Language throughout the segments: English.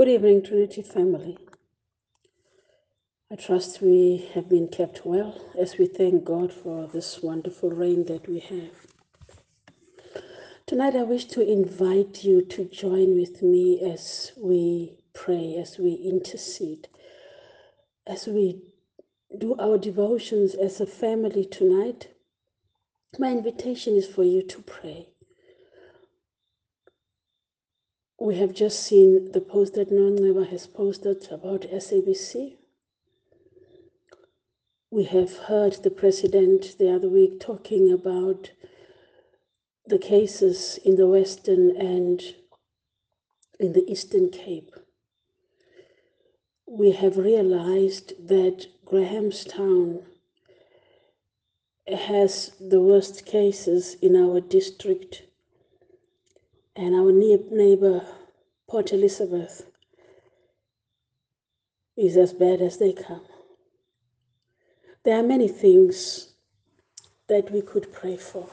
Good evening, Trinity family. I trust we have been kept well as we thank God for this wonderful rain that we have. Tonight, I wish to invite you to join with me as we pray, as we intercede, as we do our devotions as a family tonight. My invitation is for you to pray. We have just seen the post that Noneva has posted about SABC. We have heard the president the other week talking about the cases in the Western and in the Eastern Cape. We have realized that Grahamstown has the worst cases in our district and our neighbor, Port Elizabeth, is as bad as they come. There are many things that we could pray for.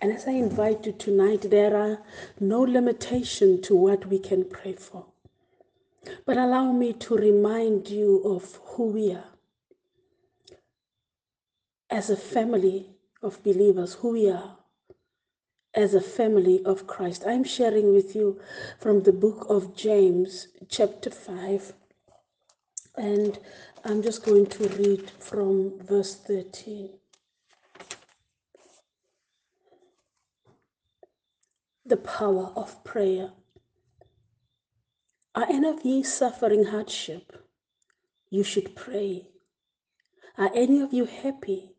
And as I invite you tonight, there are no limitation to what we can pray for. But allow me to remind you of who we are. As a family of believers, who we are as a family of Christ. I'm sharing with you from the book of James, chapter 5. And I'm just going to read from verse 13. The power of prayer. Are any of ye suffering hardship? You should pray. Are any of you happy?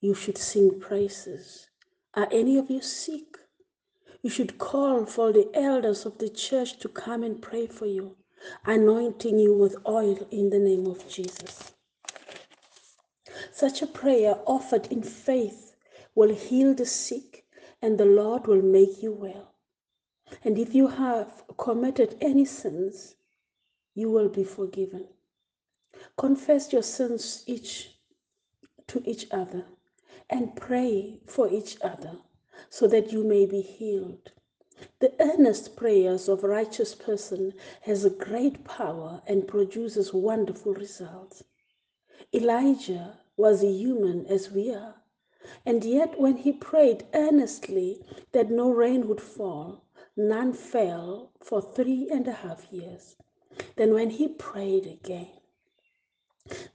You should sing praises. Are any of you sick? You should call for the elders of the church to come and pray for you, anointing you with oil in the name of Jesus. Such a prayer offered in faith will heal the sick, and the Lord will make you well. And if you have committed any sins, you will be forgiven. Confess your sins each to each other and pray for each other so that you may be healed. The earnest prayers of a righteous person has a great power and produces wonderful results. Elijah was a human as we are, and yet when he prayed earnestly that no rain would fall, none fell for three and a half years. Then when he prayed again,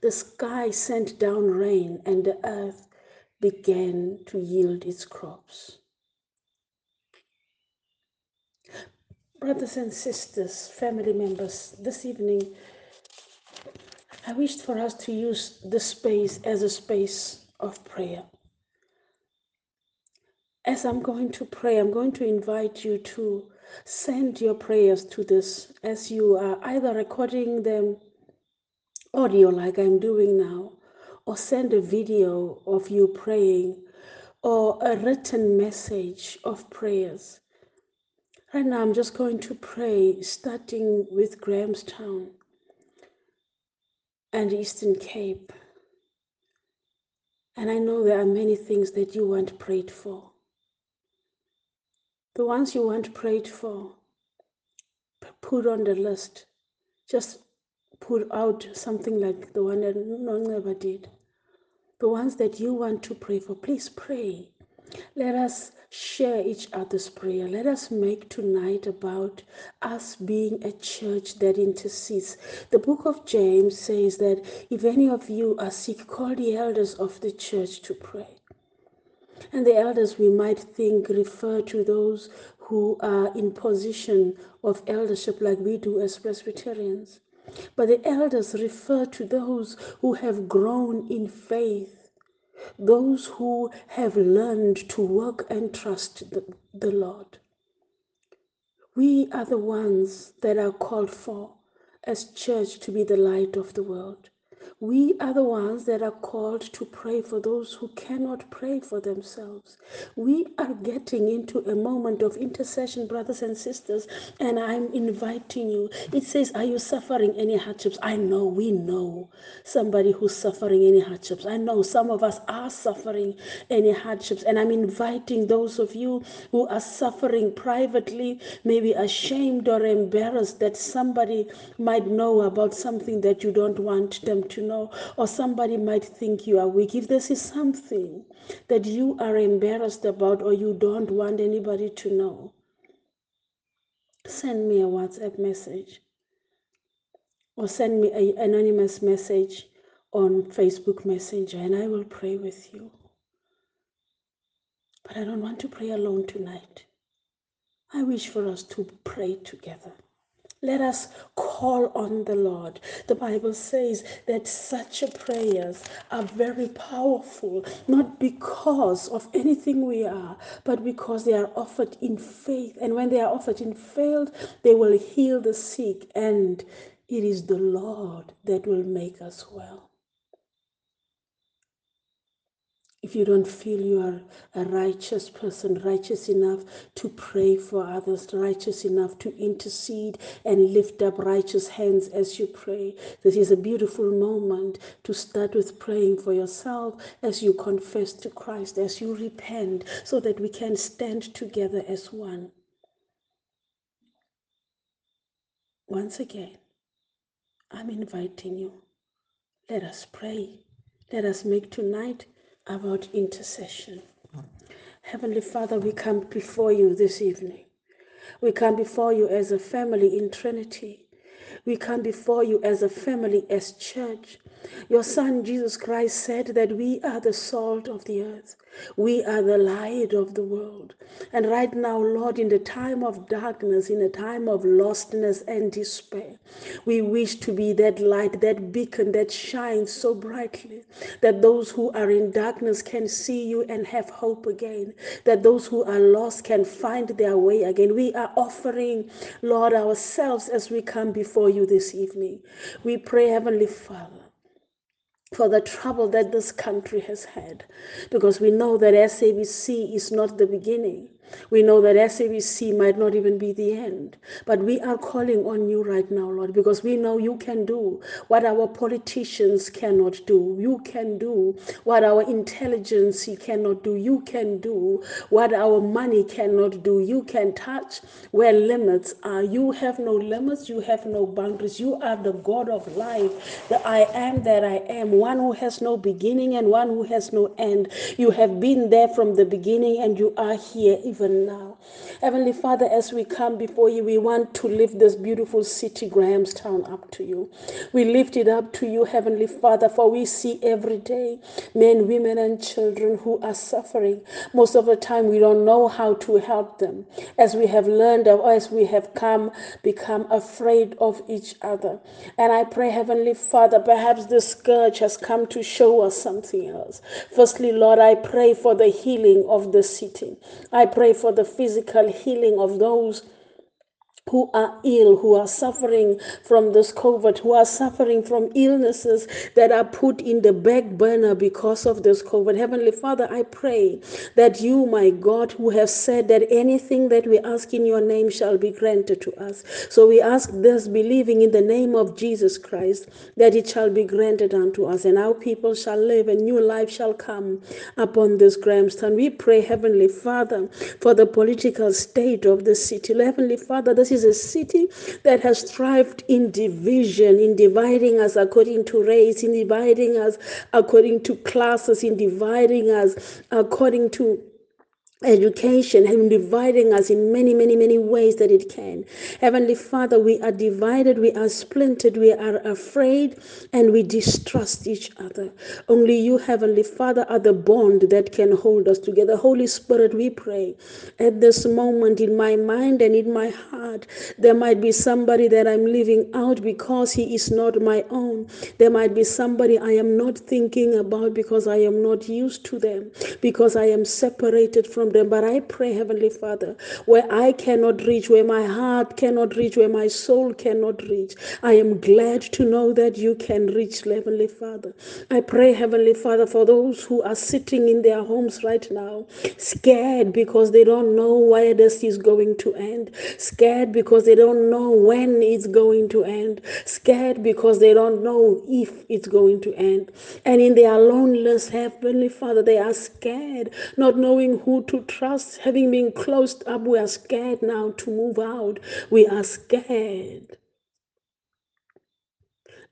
the sky sent down rain and the earth began to yield its crops. Brothers and sisters, family members, this evening, I wished for us to use this space as a space of prayer. As I'm going to pray, I'm going to invite you to send your prayers to this as you are either recording them audio like I'm doing now, or send a video of you praying, or a written message of prayers. Right now, I'm just going to pray, starting with Grahamstown and Eastern Cape. And I know there are many things that you want prayed for. The ones you want prayed for, put on the list. Just put out something like the one that Noneba did. The ones that you want to pray for, please pray. Let us share each other's prayer. Let us make tonight about us being a church that intercedes. The book of James says that if any of you are sick, call the elders of the church to pray. And the elders, we might think, refer to those who are in position of eldership, like we do as Presbyterians. But the elders refer to those who have grown in faith those who have learned to work and trust the, the Lord. We are the ones that are called for as church to be the light of the world. We are the ones that are called to pray for those who cannot pray for themselves. We are getting into a moment of intercession, brothers and sisters, and I'm inviting you. It says, Are you suffering any hardships? I know, we know somebody who's suffering any hardships. I know some of us are suffering any hardships, and I'm inviting those of you who are suffering privately, maybe ashamed or embarrassed that somebody might know about something that you don't want them to know, or somebody might think you are weak. If this is something that you are embarrassed about or you don't want anybody to know, send me a WhatsApp message or send me an anonymous message on Facebook Messenger and I will pray with you. But I don't want to pray alone tonight. I wish for us to pray together. Let us call on the Lord. The Bible says that such prayers are very powerful, not because of anything we are, but because they are offered in faith. And when they are offered in faith, they will heal the sick, and it is the Lord that will make us well. If you don't feel you are a righteous person, righteous enough to pray for others, righteous enough to intercede and lift up righteous hands as you pray, this is a beautiful moment to start with praying for yourself as you confess to Christ, as you repent, so that we can stand together as one. Once again, I'm inviting you. Let us pray. Let us make tonight about intercession. Heavenly Father, we come before you this evening. We come before you as a family in Trinity. We come before you as a family, as church. Your Son Jesus Christ said that we are the salt of the earth. We are the light of the world. And right now, Lord, in the time of darkness, in a time of lostness and despair, we wish to be that light, that beacon that shines so brightly that those who are in darkness can see you and have hope again, that those who are lost can find their way again. We are offering, Lord, ourselves as we come before you this evening. We pray, Heavenly Father for the trouble that this country has had because we know that SABC is not the beginning. We know that SABC might not even be the end, but we are calling on you right now, Lord, because we know you can do what our politicians cannot do. You can do what our intelligence cannot do. You can do what our money cannot do. You can touch where limits are. You have no limits. You have no boundaries. You are the God of life, the I am that I am, one who has no beginning and one who has no end. You have been there from the beginning and you are here even now. Heavenly Father, as we come before you, we want to lift this beautiful city, Grahamstown, up to you. We lift it up to you, Heavenly Father, for we see every day men, women, and children who are suffering. Most of the time, we don't know how to help them. As we have learned, or as we have come, become afraid of each other. And I pray, Heavenly Father, perhaps this scourge has come to show us something else. Firstly, Lord, I pray for the healing of the city. I pray for the physical healing of those who are ill, who are suffering from this COVID, who are suffering from illnesses that are put in the back burner because of this COVID. Heavenly Father, I pray that you, my God, who have said that anything that we ask in your name shall be granted to us. So we ask this, believing in the name of Jesus Christ, that it shall be granted unto us, and our people shall live, and new life shall come upon this Grahamstown. We pray, Heavenly Father, for the political state of the city. Heavenly Father, this is a city that has thrived in division, in dividing us according to race, in dividing us according to classes, in dividing us according to education and dividing us in many, many, many ways that it can. Heavenly Father, we are divided, we are splintered, we are afraid, and we distrust each other. Only you, Heavenly Father, are the bond that can hold us together. Holy Spirit, we pray at this moment in my mind and in my heart, there might be somebody that I'm leaving out because he is not my own. There might be somebody I am not thinking about because I am not used to them, because I am separated from from them. But I pray, Heavenly Father, where I cannot reach, where my heart cannot reach, where my soul cannot reach, I am glad to know that you can reach, Heavenly Father. I pray, Heavenly Father, for those who are sitting in their homes right now, scared because they don't know where this is going to end, scared because they don't know when it's going to end, scared because they don't know if it's going to end. And in their loneliness, Heavenly Father, they are scared, not knowing who to trust. Having been closed up, we are scared now to move out. We are scared.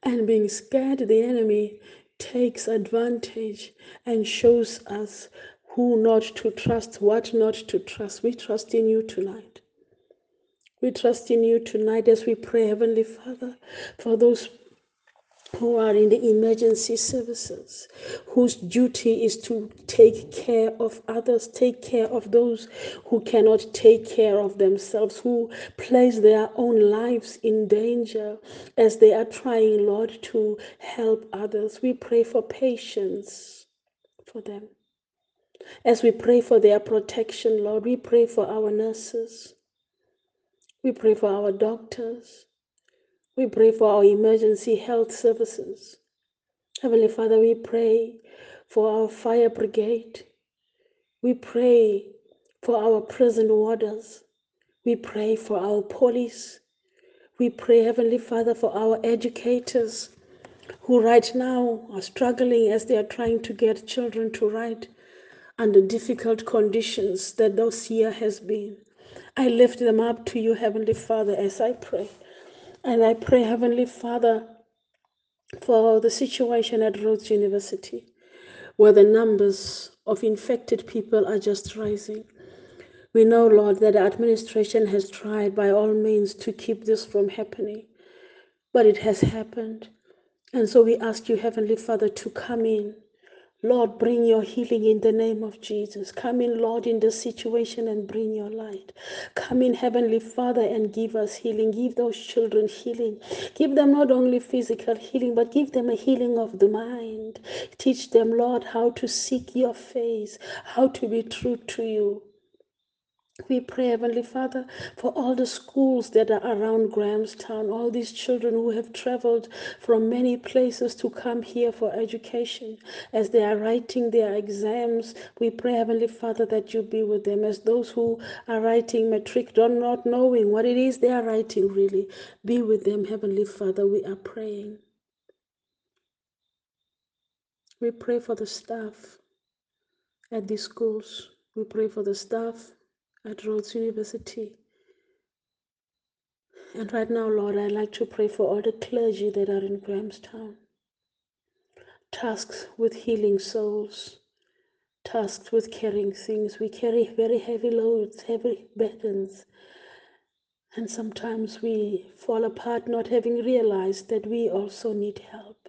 And being scared, the enemy takes advantage and shows us who not to trust, what not to trust. We trust in you tonight. We trust in you tonight as we pray, Heavenly Father, for those who are in the emergency services, whose duty is to take care of others, take care of those who cannot take care of themselves, who place their own lives in danger as they are trying, Lord, to help others. We pray for patience for them. As we pray for their protection, Lord, we pray for our nurses. We pray for our doctors. We pray for our emergency health services. Heavenly Father, we pray for our fire brigade. We pray for our prison warders. We pray for our police. We pray, Heavenly Father, for our educators who right now are struggling as they are trying to get children to write under difficult conditions that those year has been. I lift them up to you, Heavenly Father, as I pray. And I pray, Heavenly Father, for the situation at Rhodes University, where the numbers of infected people are just rising. We know, Lord, that the administration has tried by all means to keep this from happening, but it has happened. And so we ask you, Heavenly Father, to come in Lord, bring your healing in the name of Jesus. Come in, Lord, in this situation and bring your light. Come in, Heavenly Father, and give us healing. Give those children healing. Give them not only physical healing, but give them a healing of the mind. Teach them, Lord, how to seek your face, how to be true to you. We pray, Heavenly Father, for all the schools that are around Grahamstown, all these children who have traveled from many places to come here for education. As they are writing their exams, we pray, Heavenly Father, that you be with them. As those who are writing matric, not knowing what it is they are writing really, be with them, Heavenly Father. We are praying. We pray for the staff at these schools. We pray for the staff at Rhodes University. And right now, Lord, I'd like to pray for all the clergy that are in Grahamstown. Tasked with healing souls, tasked with carrying things. We carry very heavy loads, heavy burdens. And sometimes we fall apart not having realized that we also need help.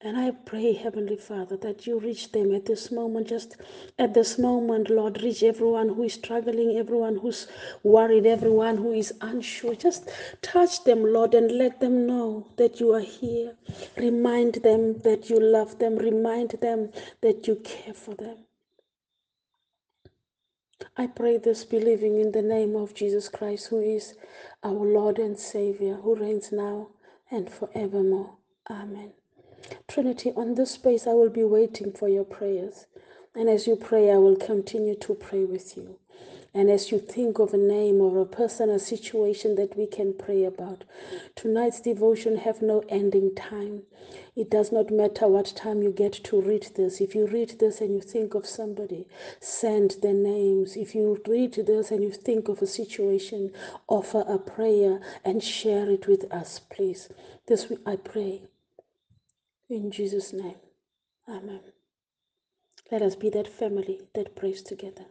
And I pray, Heavenly Father, that you reach them at this moment, just at this moment, Lord. Reach everyone who is struggling, everyone who's worried, everyone who is unsure. Just touch them, Lord, and let them know that you are here. Remind them that you love them, remind them that you care for them. I pray this believing in the name of Jesus Christ, who is our Lord and Savior, who reigns now and forevermore. Amen. Trinity, on this space, I will be waiting for your prayers. And as you pray, I will continue to pray with you. And as you think of a name or a person, a situation that we can pray about, tonight's devotion have no ending time. It does not matter what time you get to read this. If you read this and you think of somebody, send their names. If you read this and you think of a situation, offer a prayer and share it with us, please. This I pray in Jesus' name, Amen. Let us be that family that prays together.